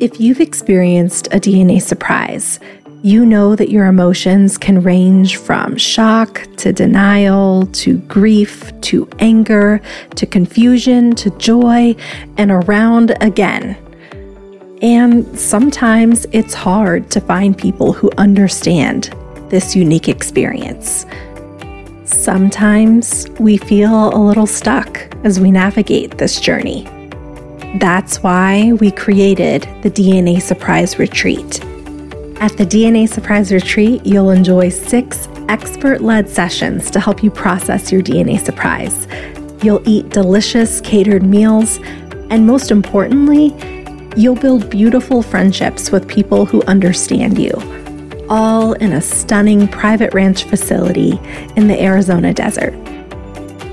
If you've experienced a DNA surprise, you know that your emotions can range from shock to denial to grief to anger to confusion to joy and around again. And sometimes it's hard to find people who understand this unique experience. Sometimes we feel a little stuck as we navigate this journey. That's why we created the DNA Surprise Retreat at the DNA Surprise Retreat, you'll enjoy six expert led sessions to help you process your DNA surprise. You'll eat delicious catered meals, and most importantly, you'll build beautiful friendships with people who understand you, all in a stunning private ranch facility in the Arizona desert.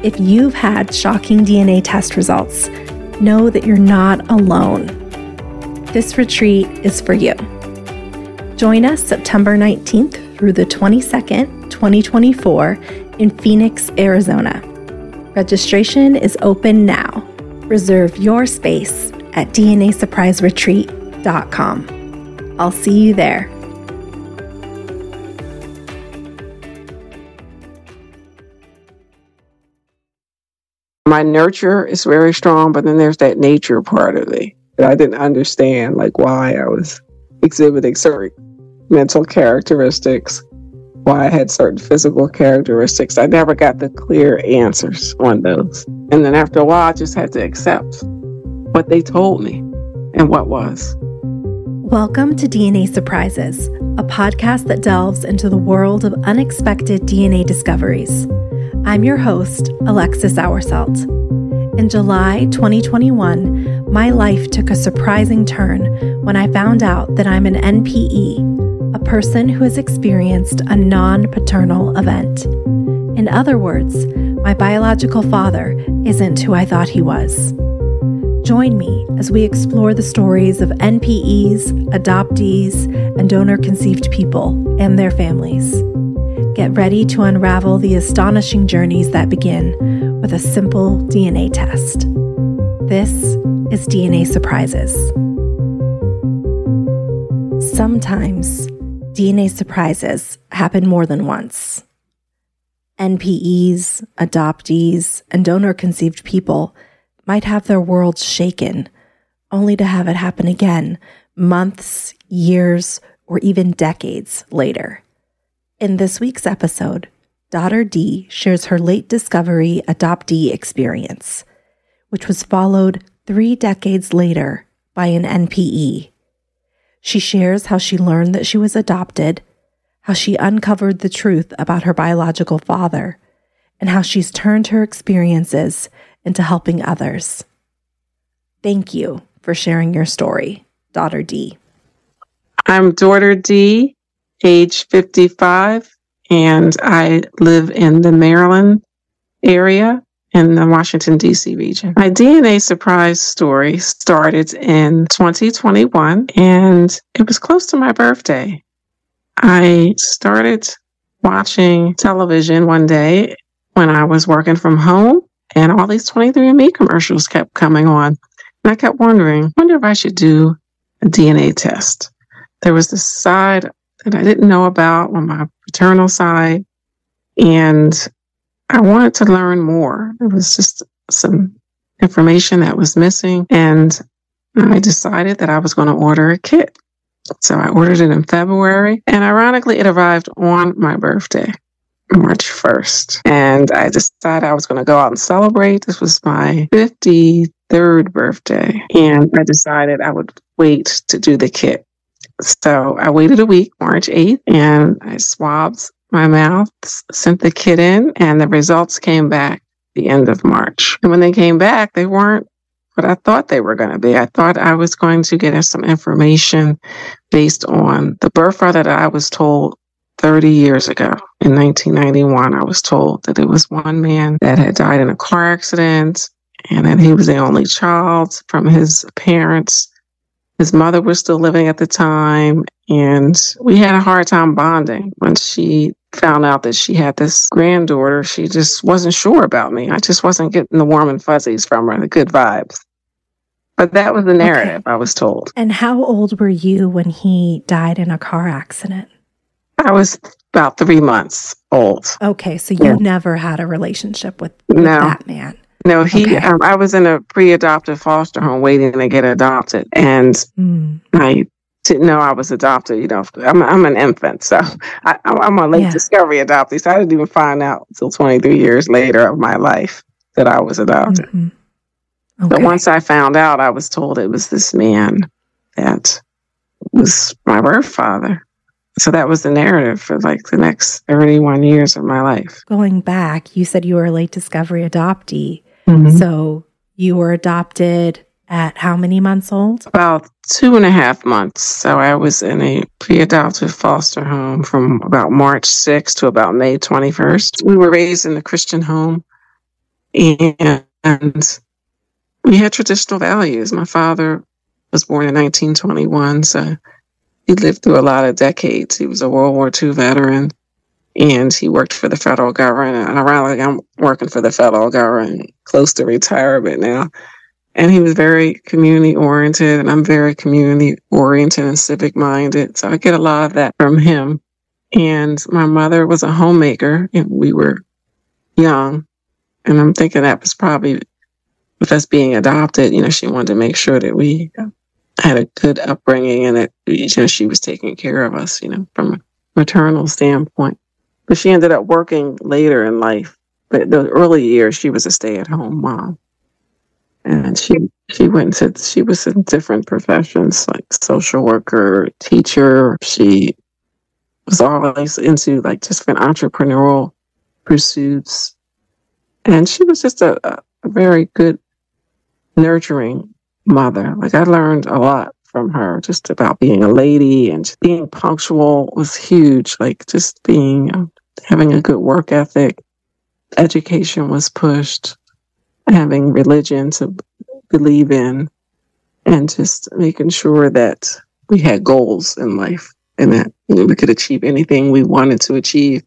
If you've had shocking DNA test results, know that you're not alone. This retreat is for you. Join us September 19th through the 22nd, 2024, in Phoenix, Arizona. Registration is open now. Reserve your space at DNASurpriseRetreat.com. I'll see you there. My nurture is very strong, but then there's that nature part of me that I didn't understand, like why I was exhibiting certain mental characteristics, why I had certain physical characteristics. I never got the clear answers on those. And then after a while, I just had to accept what they told me and what was. Welcome to DNA Surprises, a podcast that delves into the world of unexpected DNA discoveries. I'm your host, Alexis Auersalt. In July 2021, my life took a surprising turn when I found out that I'm an NPE, a person who has experienced a non paternal event. In other words, my biological father isn't who I thought he was. Join me as we explore the stories of NPEs, adoptees, and donor conceived people and their families. Get ready to unravel the astonishing journeys that begin with a simple DNA test. This is DNA Surprises. Sometimes DNA surprises happen more than once. NPEs, adoptees, and donor conceived people might have their worlds shaken, only to have it happen again months, years, or even decades later. In this week's episode, daughter Dee shares her late discovery adoptee experience, which was followed three decades later by an NPE. She shares how she learned that she was adopted, how she uncovered the truth about her biological father, and how she's turned her experiences into helping others. Thank you for sharing your story, daughter Dee. I'm daughter Dee, age 55, and I live in the Maryland area in the Washington, D.C. region. My DNA surprise story started in 2021, and it was close to my birthday. I started watching television one day when I was working from home, and all these 23andMe commercials kept coming on. And I kept wondering, wonder if I should do a DNA test. There was this side that I didn't know about on my paternal side. And I wanted to learn more. It was just some information that was missing. And I decided that I was going to order a kit. So I ordered it in February. And ironically, it arrived on my birthday. March 1st. And I decided I was going to go out and celebrate. This was my 53rd birthday. And I decided I would wait to do the kit. So I waited a week, March 8th, and I swabbed my mouth, sent the kit in, and the results came back the end of March. And when they came back, they weren't what I thought they were going to be. I thought I was going to get some information based on the birth father that I was told 30 years ago in 1991. I was told that it was one man that had died in a car accident and that he was the only child from his parents his mother was still living at the time, and we had a hard time bonding. When she found out that she had this granddaughter, she just wasn't sure about me. I just wasn't getting the warm and fuzzies from her, the good vibes. But that was the narrative okay. I was told. And how old were you when he died in a car accident? I was about three months old. Okay, so you yeah. never had a relationship with, with no. that man. No, he. Okay. Um, I was in a pre-adopted foster home waiting to get adopted, and mm. I didn't know I was adopted. You know, I'm I'm an infant, so I, am a late yeah. discovery adoptee. So I didn't even find out until 23 years later of my life that I was adopted. Mm-hmm. Okay. But once I found out, I was told it was this man that was my birth father. So that was the narrative for like the next 31 years of my life. Going back, you said you were a late discovery adoptee. Mm-hmm. So you were adopted at how many months old? About two and a half months. So I was in a pre adoptive foster home from about March 6th to about May 21st. We were raised in a Christian home and we had traditional values. My father was born in 1921, so he lived through a lot of decades. He was a World War II veteran and he worked for the federal government. And around like I'm working for the federal government, close to retirement now. And he was very community oriented, and I'm very community oriented and civic minded. So I get a lot of that from him. And my mother was a homemaker, and we were young. And I'm thinking that was probably with us being adopted, you know, she wanted to make sure that we had a good upbringing and that you know, she was taking care of us, you know, from a maternal standpoint. But she ended up working later in life. But the early years, she was a stay at home mom. And she she went to she was in different professions like social worker, teacher. She was always into like different entrepreneurial pursuits. And she was just a, a very good, nurturing mother. Like I learned a lot from her just about being a lady and being punctual was huge. Like just being, um, having a good work ethic. Education was pushed, having religion to believe in, and just making sure that we had goals in life and that we could achieve anything we wanted to achieve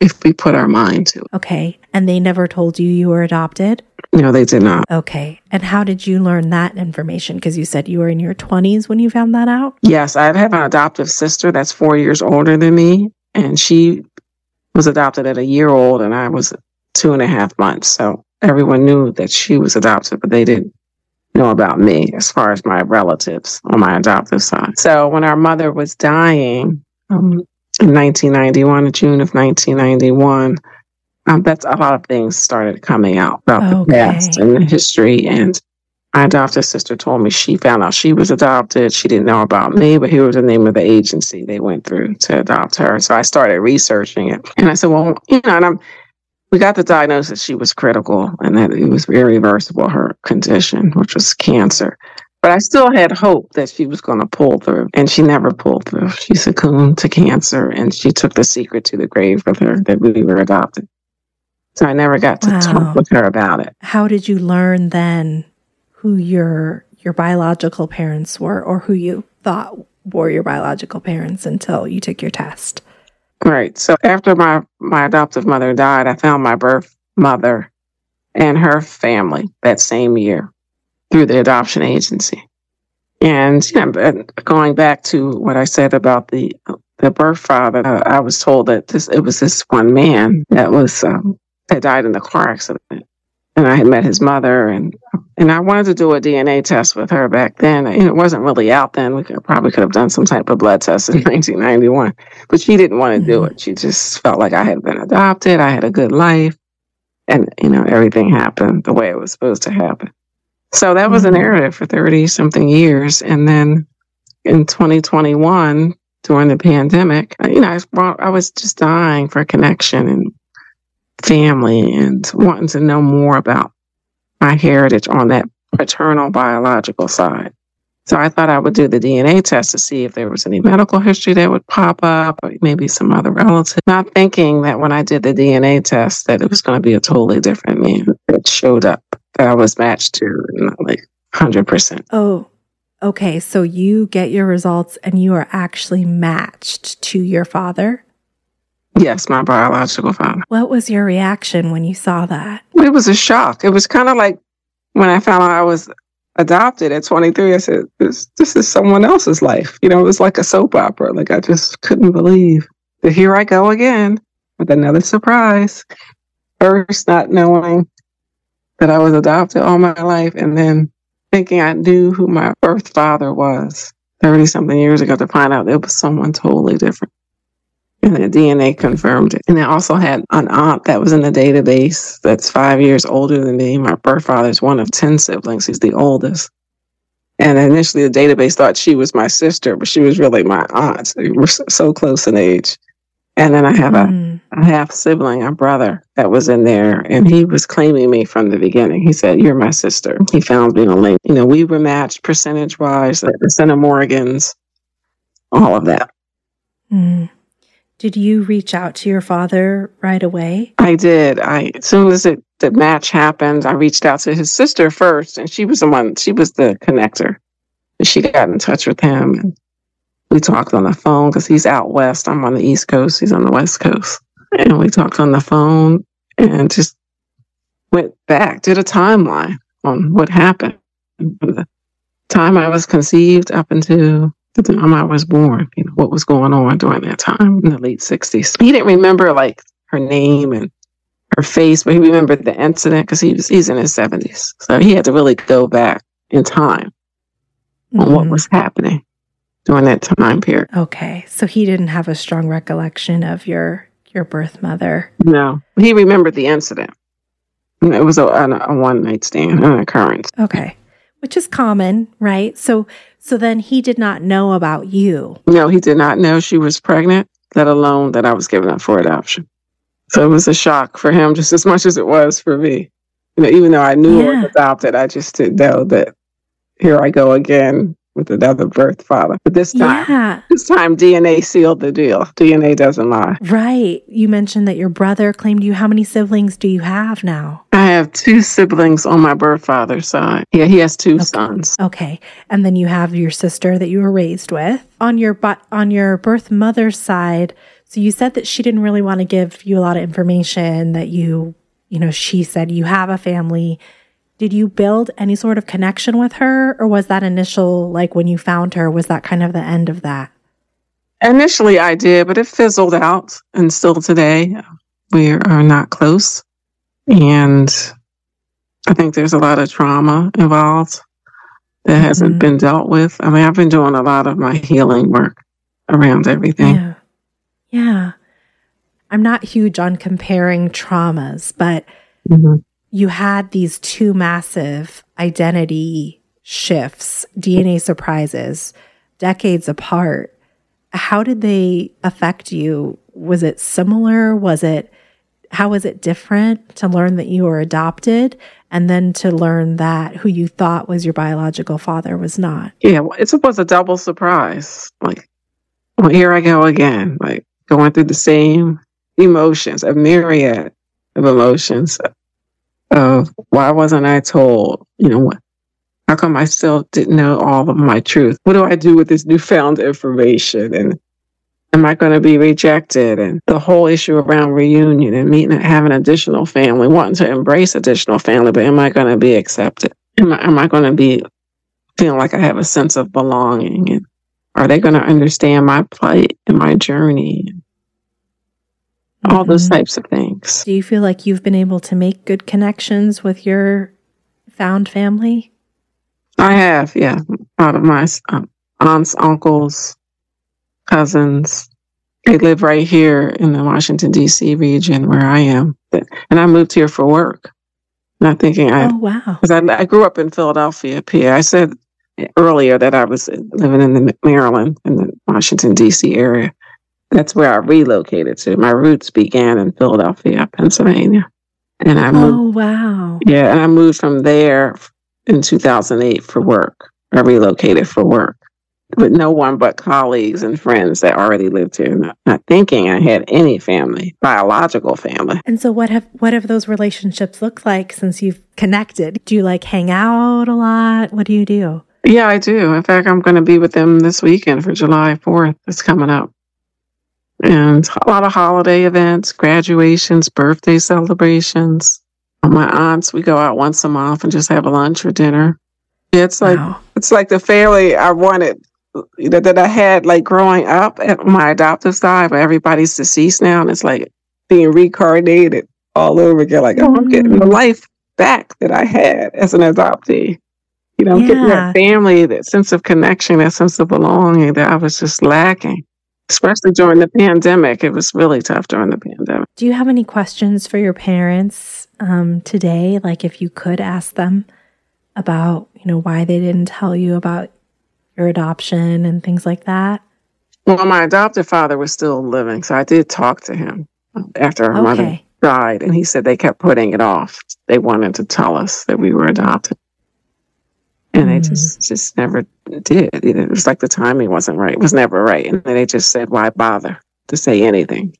if we put our mind to it. Okay. And they never told you you were adopted? No, they did not. Okay. And how did you learn that information? Because you said you were in your 20s when you found that out? Yes. I have an adoptive sister that's four years older than me, and she was adopted at a year old, and I was two and a half months. So everyone knew that she was adopted, but they didn't know about me as far as my relatives on my adoptive side. So when our mother was dying, um, in 1991, June of 1991, um, that's a lot of things started coming out about okay. the past and the history. And my adopted sister told me she found out she was adopted. She didn't know about me, but here was the name of the agency they went through to adopt her. So I started researching it. And I said, well, you know, and I'm, we got the diagnosis she was critical and that it was irreversible, her condition, which was cancer. But I still had hope that she was going to pull through, and she never pulled through. She succumbed to cancer, and she took the secret to the grave with her that we were adopted. So I never got to wow. talk with her about it. How did you learn then who your your biological parents were, or who you thought were your biological parents until you took your test? Right. So after my my adoptive mother died, I found my birth mother and her family that same year through the adoption agency. And you know, going back to what I said about the the birth father, uh, I was told that this it was this one man that was um, that died in the car accident, and I had met his mother, and and I wanted to do a DNA test with her back then. You know, it wasn't really out then. We could, probably could have done some type of blood test in 1991, but she didn't want to do it. She just felt like I had been adopted. I had a good life, and you know everything happened the way it was supposed to happen. So that was a mm-hmm. narrative for 30 something years. And then in 2021, during the pandemic, you know, I, was, I was just dying for a connection and family and wanting to know more about my heritage on that paternal biological side. So I thought I would do the DNA test to see if there was any medical history that would pop up or maybe some other relative. Not thinking that when I did the DNA test that it was going to be a totally different man that showed up that I was matched to, not like 100%. Oh, okay. So you get your results and you are actually matched to your father? Yes, my biological father. What was your reaction when you saw that? It was a shock. It was kind of like when I found out I was adopted at 23, I said, this, this is someone else's life. You know, it was like a soap opera. Like I just couldn't believe. that here I go again with another surprise. First, not knowing that I was adopted all my life, and then thinking I knew who my birth father was 30 something years ago to find out it was someone totally different. And the DNA confirmed it. And I also had an aunt that was in the database that's five years older than me. My birth father's one of 10 siblings. He's the oldest. And initially, the database thought she was my sister, but she was really my aunt. We were so close in age. And then I have mm. a, a, half sibling, a brother that was in there, and he was claiming me from the beginning. He said, You're my sister. He found me on LinkedIn. You know, we were matched percentage wise, the percent of Morgans, all of that. Mm. Did you reach out to your father right away? I did. I as soon as it the match happened, I reached out to his sister first, and she was the one. She was the connector. She got in touch with him, and we talked on the phone because he's out west. I'm on the east coast. He's on the west coast, and we talked on the phone and just went back, did a timeline on what happened from the time I was conceived up until the time I was born, you know, what was going on during that time in the late 60s. He didn't remember like her name and her face, but he remembered the incident because he was he's in his 70s. So he had to really go back in time mm-hmm. on what mm-hmm. was happening during that time period. Okay. So he didn't have a strong recollection of your your birth mother. No. He remembered the incident. It was a, a, a one night stand, an occurrence. Okay. Which is common, right? So so then he did not know about you. No, he did not know she was pregnant, let alone that I was given up for adoption. So it was a shock for him just as much as it was for me. You know, even though I knew yeah. I was adopted, I just didn't know that here I go again with another birth father. But this time, yeah. this time DNA sealed the deal. DNA doesn't lie. Right. You mentioned that your brother claimed you. How many siblings do you have now? I have two siblings on my birth father's side. Yeah, he has two okay. sons. Okay. And then you have your sister that you were raised with. On your but on your birth mother's side, so you said that she didn't really want to give you a lot of information that you, you know, she said you have a family did you build any sort of connection with her or was that initial like when you found her was that kind of the end of that? Initially i did but it fizzled out and still today we are not close. And i think there's a lot of trauma involved that mm-hmm. hasn't been dealt with. I mean i've been doing a lot of my healing work around everything. Yeah. Yeah. I'm not huge on comparing traumas but mm-hmm you had these two massive identity shifts, DNA surprises, decades apart. How did they affect you? Was it similar? Was it, how was it different to learn that you were adopted and then to learn that who you thought was your biological father was not? Yeah, it was a double surprise. Like, well, here I go again, like going through the same emotions, a myriad of emotions of why wasn't I told? You know, what? How come I still didn't know all of my truth? What do I do with this newfound information? And am I going to be rejected? And the whole issue around reunion and meeting, having additional family, wanting to embrace additional family, but am I going to be accepted? Am I, am I going to be feeling like I have a sense of belonging? And are they going to understand my plight and my journey? Mm-hmm. all those mm-hmm. types of things. Do you feel like you've been able to make good connections with your found family? I have, yeah. A lot of my um, aunts, uncles, cousins, they live right here in the Washington, D.C. region where I am. And I moved here for work. Not thinking I. Oh, wow. Because I, I grew up in Philadelphia, PA. I said earlier that I was living in the Maryland, in the Washington, D.C. area that's where I relocated to. My roots began in Philadelphia, Pennsylvania. And I moved. Oh, wow. Yeah. And I moved from there in 2008 for work. I relocated for work with no one but colleagues and friends that already lived here, not, not thinking I had any family, biological family. And so, what have what have those relationships looked like since you've connected? Do you like hang out a lot? What do you do? Yeah, I do. In fact, I'm going to be with them this weekend for July 4th. It's coming up and a lot of holiday events, graduations, birthday celebrations. My aunts, we go out once a month and just have a lunch or dinner. It's like wow. it's like the family I wanted you know, that I had like growing up at my adoptive side, but everybody's deceased now, and it's like being reincarnated all over again. Like, oh, I'm getting the mm. life back that I had as an adoptee. You know, yeah. getting that family, that sense of connection, that sense of belonging that I was just lacking, especially during the pandemic. It was really tough during the pandemic. Do you have any questions for your parents um, today? Like, if you could ask them about, you know, why they didn't tell you about your adoption and things like that? Well, my adoptive father was still living, so I did talk to him after our okay. mother died, and he said they kept putting it off. They wanted to tell us that we were adopted, and mm. they just just never did. It was like the timing wasn't right; it was never right, and they just said, "Why bother to say anything?"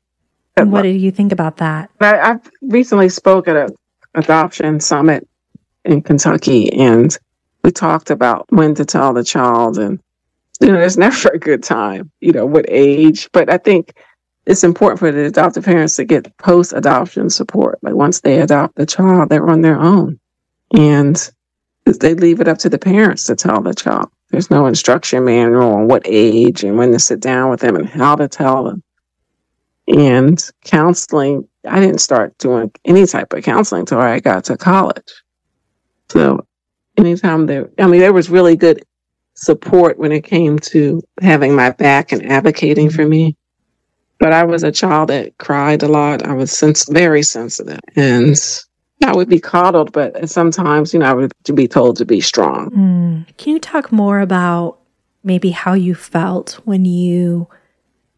And what did you think about that? I, I've recently spoke at a adoption summit in Kentucky, and we talked about when to tell the child and you know there's never a good time you know what age but i think it's important for the adoptive parents to get post adoption support like once they adopt the child they're on their own and they leave it up to the parents to tell the child there's no instruction manual on what age and when to sit down with them and how to tell them and counseling i didn't start doing any type of counseling until i got to college so anytime there, I mean, there was really good support when it came to having my back and advocating for me. But I was a child that cried a lot. I was sens- very sensitive and I would be coddled, but sometimes, you know, I would be told to be strong. Mm. Can you talk more about maybe how you felt when you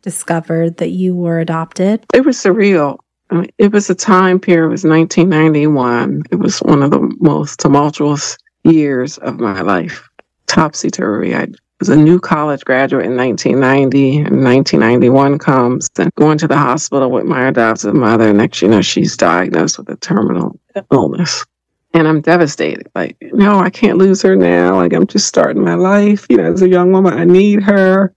discovered that you were adopted? It was surreal. I mean, it was a time period, it was 1991. It was one of the most tumultuous years of my life. Topsy turvy. I a new college graduate in 1990, and 1991 comes, and going to the hospital with my adoptive mother. Next, you know, she's diagnosed with a terminal illness. And I'm devastated. Like, no, I can't lose her now. Like, I'm just starting my life. You know, as a young woman, I need her.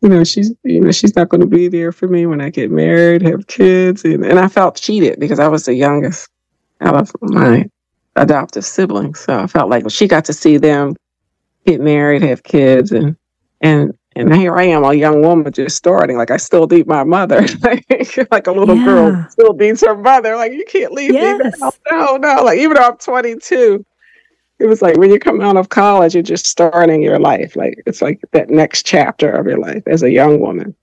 You know, she's you know she's not going to be there for me when I get married, have kids, and, and I felt cheated because I was the youngest out of my adoptive siblings. So I felt like she got to see them get married, have kids, and and and here I am, a young woman just starting. Like I still need my mother, like a little yeah. girl still needs her mother. Like you can't leave yes. me now. No, no. Like even though I'm 22, it was like when you come out of college, you're just starting your life. Like it's like that next chapter of your life as a young woman.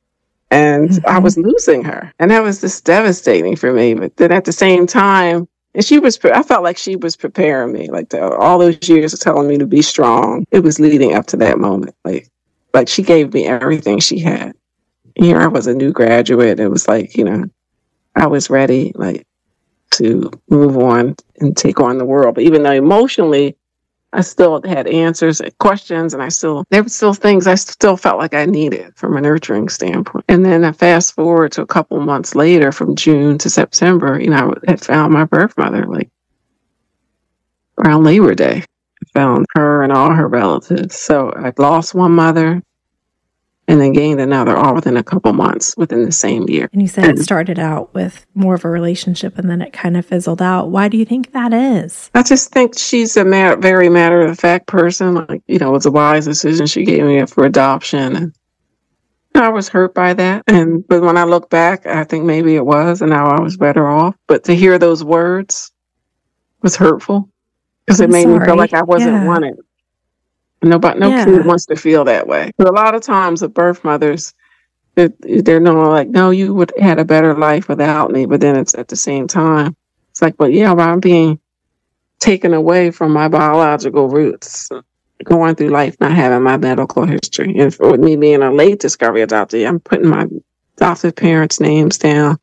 And mm-hmm. I was losing her, and that was just devastating for me. But then at the same time, and she was, I felt like she was preparing me, like the, all those years of telling me to be strong. It was leading up to that moment. Like, like she gave me everything she had. Here I was a new graduate. It was like, you know, I was ready, like, to move on and take on the world. But even though emotionally I still had answers, and questions, and I still, there were still things I still felt like I needed from a nurturing standpoint. And then I fast forward to a couple months later from June to September, you know, I had found my birth mother like around Labor Day. I found her and all her relatives. So I lost one mother, and then gained another all within a couple months within the same year. And you said and it started out with more of a relationship and then it kind of fizzled out. Why do you think that is? I just think she's a very matter of fact person. Like, you know, it was a wise decision she gave me it for adoption. And I was hurt by that. And, but when I look back, I think maybe it was, and now I was better off. But to hear those words was hurtful because it made sorry. me feel like I wasn't yeah. wanted. Nobody, no yeah. kid wants to feel that way. But a lot of times, the birth mothers, they're, they're no like, no, you would had a better life without me. But then it's at the same time, it's like, but yeah, but I'm being taken away from my biological roots, going through life not having my medical history, and with me being a late discovery adoptee, I'm putting my adoptive parents' names down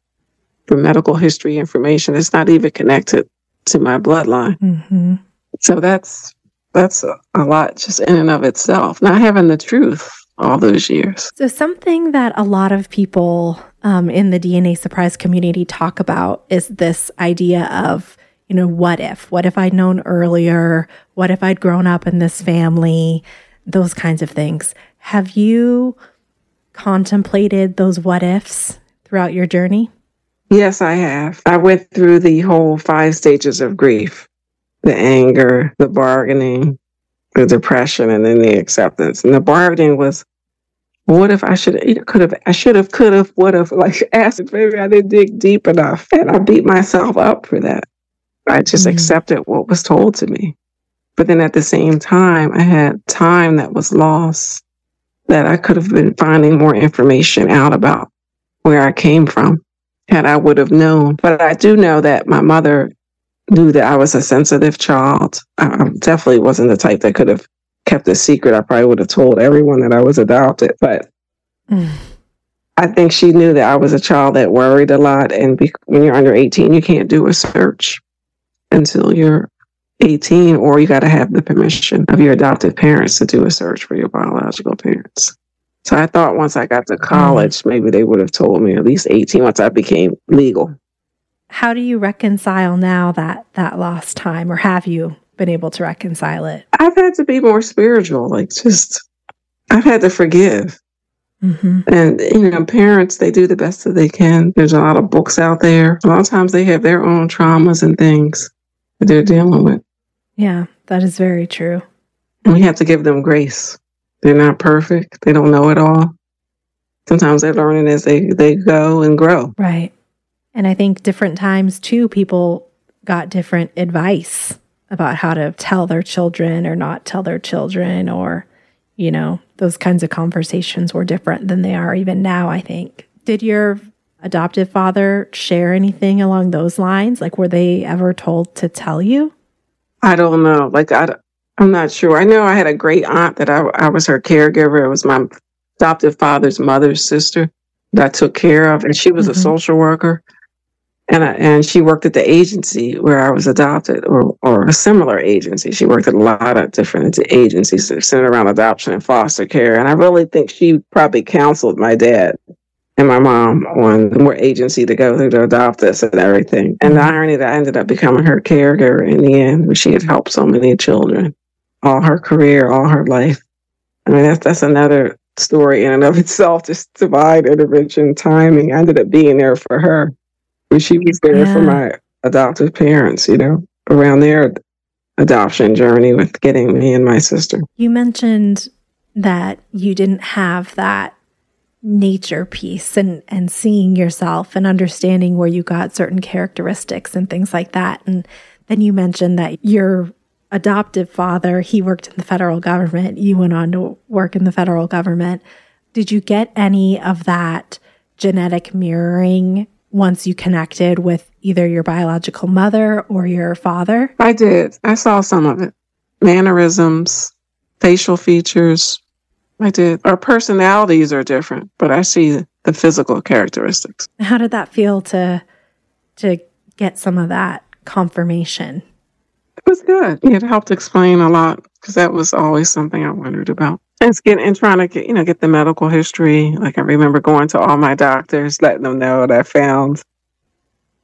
for medical history information. It's not even connected to my bloodline. Mm-hmm. So that's that's a, a lot just in and of itself, not having the truth all those years. So, something that a lot of people um, in the DNA surprise community talk about is this idea of, you know, what if? What if I'd known earlier? What if I'd grown up in this family? Those kinds of things. Have you contemplated those what ifs throughout your journey? Yes, I have. I went through the whole five stages of grief the anger, the bargaining, the depression and then the acceptance. And the bargaining was, what if I should could have I should have could have would have like asked maybe I didn't dig deep enough and I beat myself up for that. I just mm-hmm. accepted what was told to me. But then at the same time, I had time that was lost that I could have been finding more information out about where I came from had I would have known. But I do know that my mother knew that I was a sensitive child. I definitely wasn't the type that could have kept a secret. I probably would have told everyone that I was adopted. But mm. I think she knew that I was a child that worried a lot. And be- when you're under 18, you can't do a search until you're 18, or you got to have the permission of your adopted parents to do a search for your biological parents. So I thought once I got to mm. college, maybe they would have told me at least 18 once I became legal. How do you reconcile now that that lost time, or have you been able to reconcile it? I've had to be more spiritual, like just, I've had to forgive. Mm-hmm. And, you know, parents, they do the best that they can. There's a lot of books out there. A lot of times they have their own traumas and things that they're dealing with. Yeah, that is very true. And we have to give them grace. They're not perfect. They don't know it all. Sometimes they're learning as they, they go and grow. Right. And I think different times too, people got different advice about how to tell their children or not tell their children, or, you know, those kinds of conversations were different than they are even now, I think. Did your adoptive father share anything along those lines? Like, were they ever told to tell you? I don't know. Like, I, I'm not sure. I know I had a great aunt that I, I was her caregiver. It was my adoptive father's mother's sister that I took care of, and she was mm-hmm. a social worker. And, I, and she worked at the agency where I was adopted, or, or a similar agency. She worked at a lot of different agencies centered around adoption and foster care. And I really think she probably counseled my dad and my mom on what agency to go through to adopt us and everything. And the irony that I ended up becoming her caregiver in the end, she had helped so many children all her career, all her life. I mean, that's that's another story in and of itself. Just divine intervention, timing. I ended up being there for her, but she was there yeah. for my adoptive parents. You know, around their adoption journey with getting me and my sister. You mentioned that you didn't have that nature piece and and seeing yourself and understanding where you got certain characteristics and things like that and then you mentioned that your adoptive father, he worked in the federal government. You went on to work in the federal government. Did you get any of that genetic mirroring once you connected with either your biological mother or your father? I did. I saw some of it. Mannerisms, facial features. I did. Our personalities are different, but I see the physical characteristics. How did that feel to to get some of that confirmation? It was good. It helped explain a lot because that was always something I wondered about. And getting and trying to get you know get the medical history. Like I remember going to all my doctors, letting them know that I found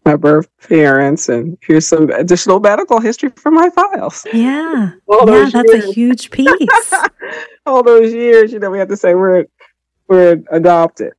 my birth parents, and here's some additional medical history from my files. Yeah, yeah, that's years. a huge piece. all those years, you know, we had to say we're we're adopted.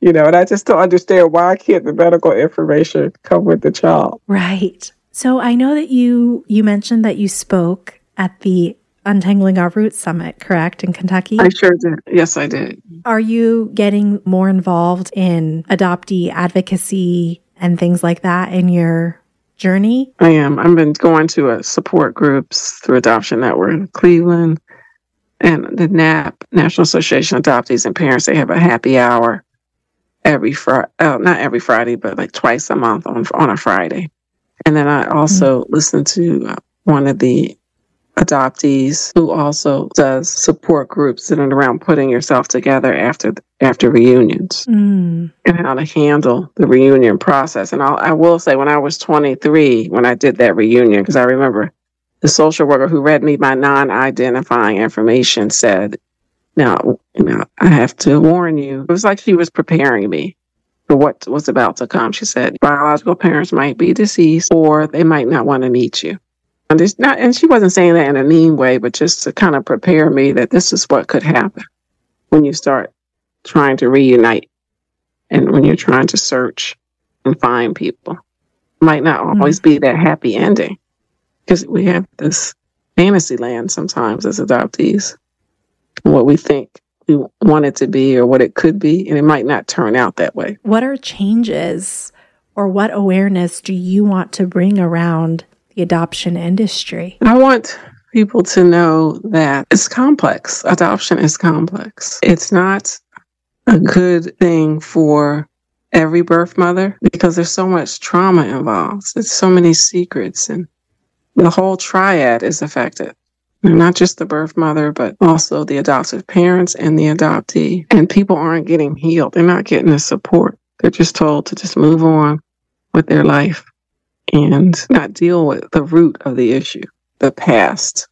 You know, and I just don't understand why can't the medical information come with the child? Right. So I know that you you mentioned that you spoke at the Untangling Our Roots Summit, correct, in Kentucky? I sure did. Yes, I did. Are you getting more involved in adoptee advocacy and things like that in your journey? I am. I've been going to a support groups through Adoption Network in Cleveland and the NAP, National Association of Adoptees and Parents. They have a happy hour every Friday, uh, not every Friday, but like twice a month on on a Friday. And then I also mm-hmm. listened to uh, one of the adoptees who also does support groups in and around putting yourself together after after reunions mm. and how to handle the reunion process. And I'll, I will say, when I was 23, when I did that reunion, because I remember the social worker who read me my non-identifying information said, "Now, you know, I have to warn you." It was like she was preparing me for what was about to come. She said biological parents might be deceased or they might not want to meet you. And, not, and she wasn't saying that in a mean way, but just to kind of prepare me that this is what could happen when you start trying to reunite and when you're trying to search and find people. It might not always mm-hmm. be that happy ending because we have this fantasy land sometimes as adoptees, what we think we want it to be or what it could be, and it might not turn out that way. What are changes or what awareness do you want to bring around the adoption industry? I want people to know that it's complex. Adoption is complex. It's not a good thing for every birth mother because there's so much trauma involved. There's so many secrets and the whole triad is affected. Not just the birth mother, but also the adoptive parents and the adoptee. And people aren't getting healed. They're not getting the support. They're just told to just move on with their life and not deal with the root of the issue, the past.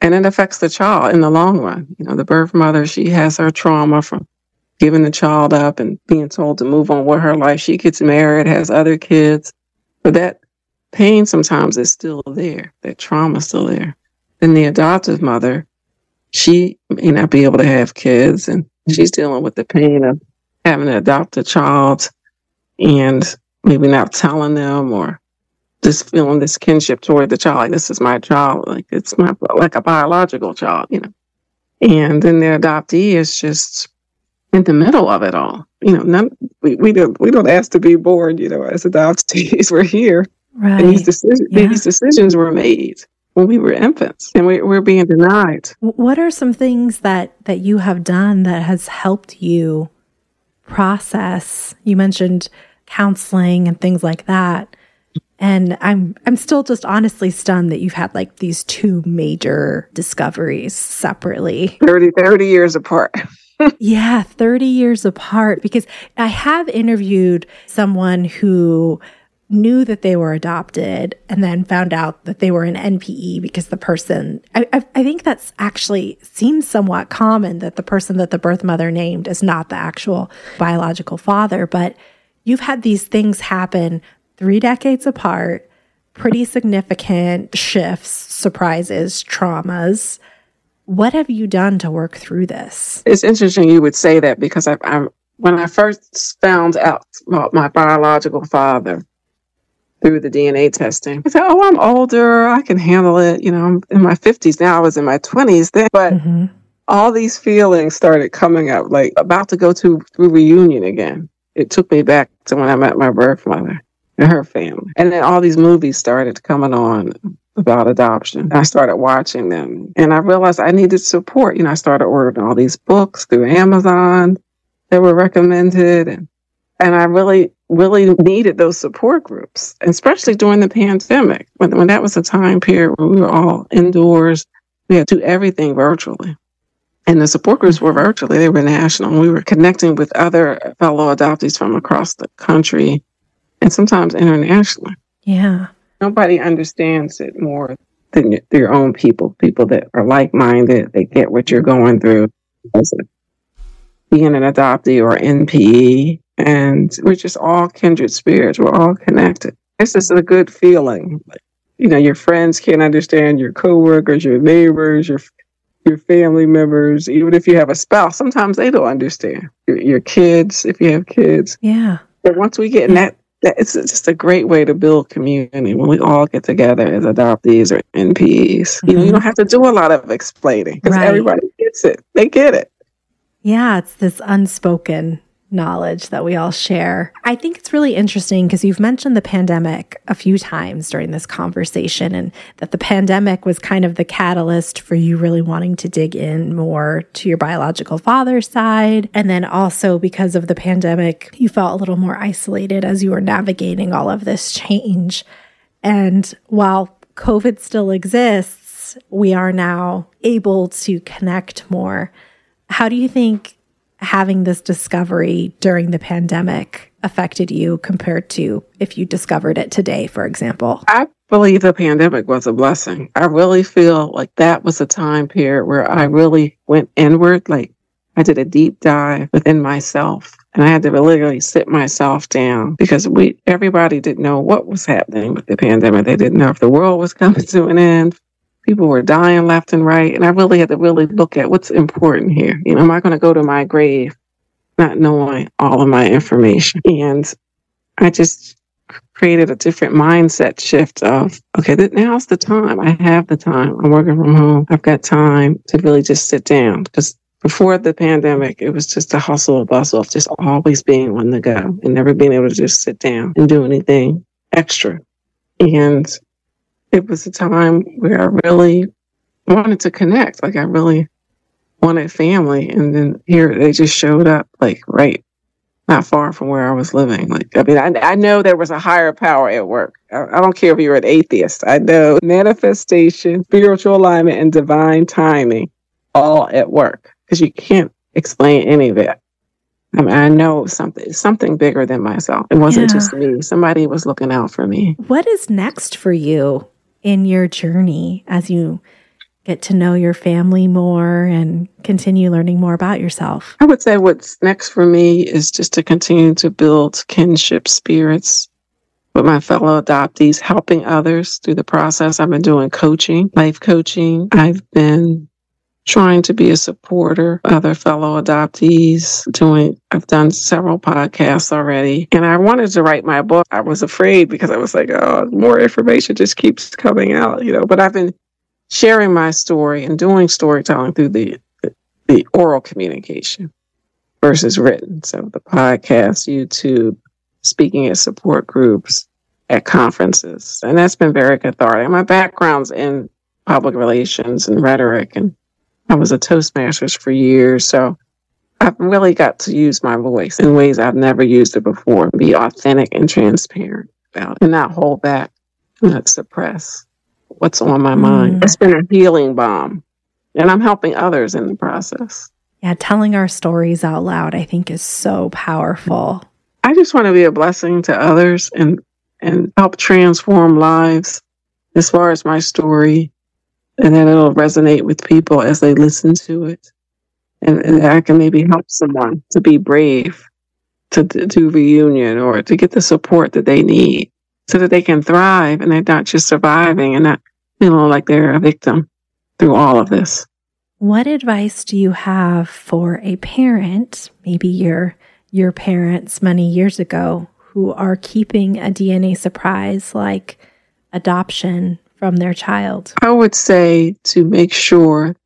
And it affects the child in the long run. You know, the birth mother, she has her trauma from giving the child up and being told to move on with her life. She gets married, has other kids, but that pain sometimes is still there. That trauma is still there. Then the adoptive mother, she may not be able to have kids and she's dealing with the pain of having to adopt a child and maybe not telling them or just feeling this kinship toward the child. Like this is my child. Like it's my like a biological child, you know. And then the adoptee is just in the middle of it all. You know, none, we, we don't we don't ask to be born, you know, as adoptees. We're here. Right. And these decisions yeah. these decisions were made when we were infants and we, we're being denied. What are some things that that you have done that has helped you process? You mentioned counseling and things like that. And I'm I'm still just honestly stunned that you've had like these two major discoveries separately. 30, 30 years apart. yeah, 30 years apart because I have interviewed someone who knew that they were adopted and then found out that they were an NPE because the person, I, I, I, think that's actually seems somewhat common that the person that the birth mother named is not the actual biological father. But you've had these things happen three decades apart, pretty significant shifts, surprises, traumas. What have you done to work through this? It's interesting you would say that because I, I when I first found out about my biological father, through the DNA testing. I said, "Oh, I'm older. I can handle it. You know, I'm in my 50s now. I was in my 20s then." But mm-hmm. all these feelings started coming up, like about to go to through reunion again. It took me back to when I met my birth mother and her family, and then all these movies started coming on about adoption. I started watching them, and I realized I needed support. You know, I started ordering all these books through Amazon that were recommended, and and I really really needed those support groups, especially during the pandemic, when, when that was a time period where we were all indoors. We had to do everything virtually. And the support groups were virtually, they were national. We were connecting with other fellow adoptees from across the country and sometimes internationally. Yeah. Nobody understands it more than your own people, people that are like minded, they get what you're going through as a, being an adoptee or NPE and we're just all kindred spirits. We're all connected. It's just a good feeling. You know, your friends can't understand your coworkers, your neighbors, your your family members. Even if you have a spouse, sometimes they don't understand. Your, your kids, if you have kids. Yeah. But once we get in that, that, it's just a great way to build community when we all get together as adoptees or NPEs. Mm-hmm. You know, you mm-hmm. don't have to do a lot of explaining because right. everybody gets it. They get it. Yeah, it's this unspoken knowledge that we all share. I think it's really interesting because you've mentioned the pandemic a few times during this conversation, and that the pandemic was kind of the catalyst for you really wanting to dig in more to your biological father's side. And then also because of the pandemic, you felt a little more isolated as you were navigating all of this change. And while COVID still exists, we are now able to connect more. How do you think having this discovery during the pandemic affected you compared to if you discovered it today, for example? I believe the pandemic was a blessing. I really feel like that was a time period where I really went inward. Like I did a deep dive within myself and I had to literally sit myself down because we everybody didn't know what was happening with the pandemic. They didn't know if the world was coming to an end people were dying left and right. And I really had to really look at what's important here. You know, am I going to go to my grave not knowing all of my information? And I just created a different mindset shift of, okay, now's the time. I have the time. I'm working from home. I've got time to really just sit down because before the pandemic, it was just a hustle and bustle of just always being on the go and never being able to just sit down and do anything extra. And it was a time where I really wanted to connect. Like I really wanted family. And then here they just showed up like right not far from where I was living. Like, I mean, I, I know there was a higher power at work. I, I don't care if you're an atheist. I know manifestation, spiritual alignment, and divine timing all at work because you can't explain any of it. I mean, I know something something bigger than myself. It wasn't yeah. just me. Somebody was looking out for me. What is next for you in your journey as you get to know your family more and continue learning more about yourself? I would say what's next for me is just to continue to build kinship spirits with my fellow adoptees, helping others through the process. I've been doing coaching, life coaching. I've been trying to be a supporter other fellow adoptees doing i've done several podcasts already and i wanted to write my book i was afraid because i was like oh more information just keeps coming out you know but i've been sharing my story and doing storytelling through the, the, the oral communication versus written. So the podcast, YouTube, speaking at support groups, at conferences. And that's been very cathartic. My background's in public relations and rhetoric, and I was a Toastmasters for years. So I've really got to use my voice in ways I've never used it before, be authentic and transparent about it, and not hold back, not suppress what's on my mind. Mm. It's been a healing balm, and I'm helping others in the process. Yeah, telling our stories out loud, I think, is so powerful. I just want to be a blessing to others and and help transform lives as far as my story, and that it'll resonate with people as they listen to it, and, and I can maybe help someone to be brave to, to do reunion or to get the support that they need so that they can thrive and they're not just surviving and not feeling like they're a victim through all of this. What advice do you have for a parent, maybe your your parents many years ago, who are keeping a DNA surprise like adoption from their child? I would say to make sure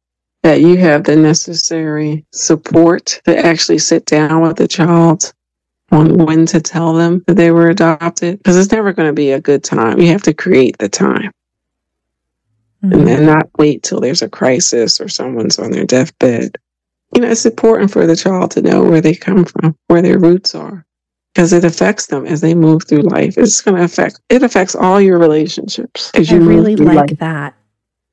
that you have the necessary support to actually sit down with the child on when to tell them that they were adopted because it's never going to be a good time. You have to create the time mm-hmm. and then not wait till there's a crisis or someone's on their deathbed. You know, it's important for the child to know where they come from, where their roots are, because it affects them as they move through life. It's going to affect, it affects all your relationships. As I really like life. that.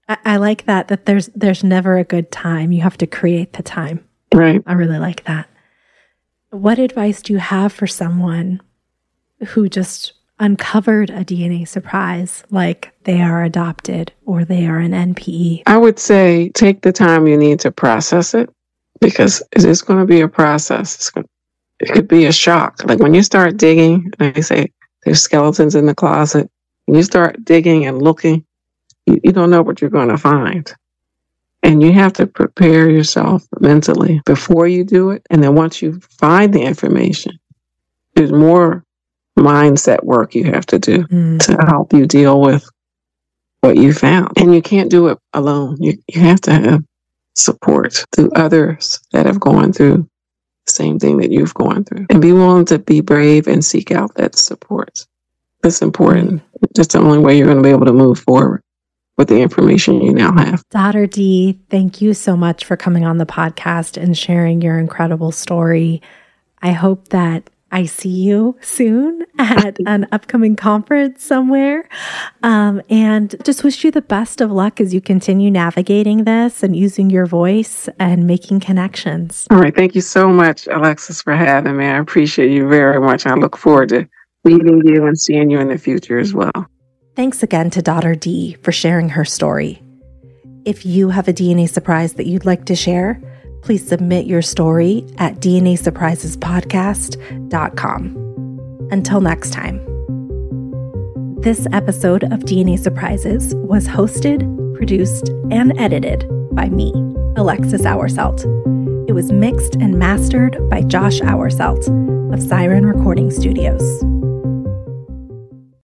I, I like that, that there's, there's never a good time. You have to create the time. Right. I really like that. What advice do you have for someone who just uncovered a DNA surprise, like they are adopted or they are an NPE? I would say take the time you need to process it because it is going to be a process. It's going, it could be a shock. Like when you start digging, and I say there's skeletons in the closet, when you start digging and looking, you, you don't know what you're going to find. And you have to prepare yourself mentally before you do it. And then once you find the information, there's more mindset work you have to do mm. to help you deal with what you found. And you can't do it alone. You, you have to have support through others that have gone through same thing that you've gone through. And be willing to be brave and seek out that support. That's important. That's the only way you're going to be able to move forward with the information you now have. Daughter Dee, thank you so much for coming on the podcast and sharing your incredible story. I hope that I see you soon at an upcoming conference somewhere. Um, and just wish you the best of luck as you continue navigating this and using your voice and making connections. All right. Thank you so much, Alexis, for having me. I appreciate you very much. I look forward to meeting you and seeing you in the future as well. Thanks again to Daughter Dee for sharing her story. If you have a DNA surprise that you'd like to share, please submit your story at DNAsurprisespodcast.com. Until next time. This episode of DNA Surprises was hosted, produced, and edited by me, Alexis Hourselt. It was mixed and mastered by Josh Hourselt of Siren Recording Studios.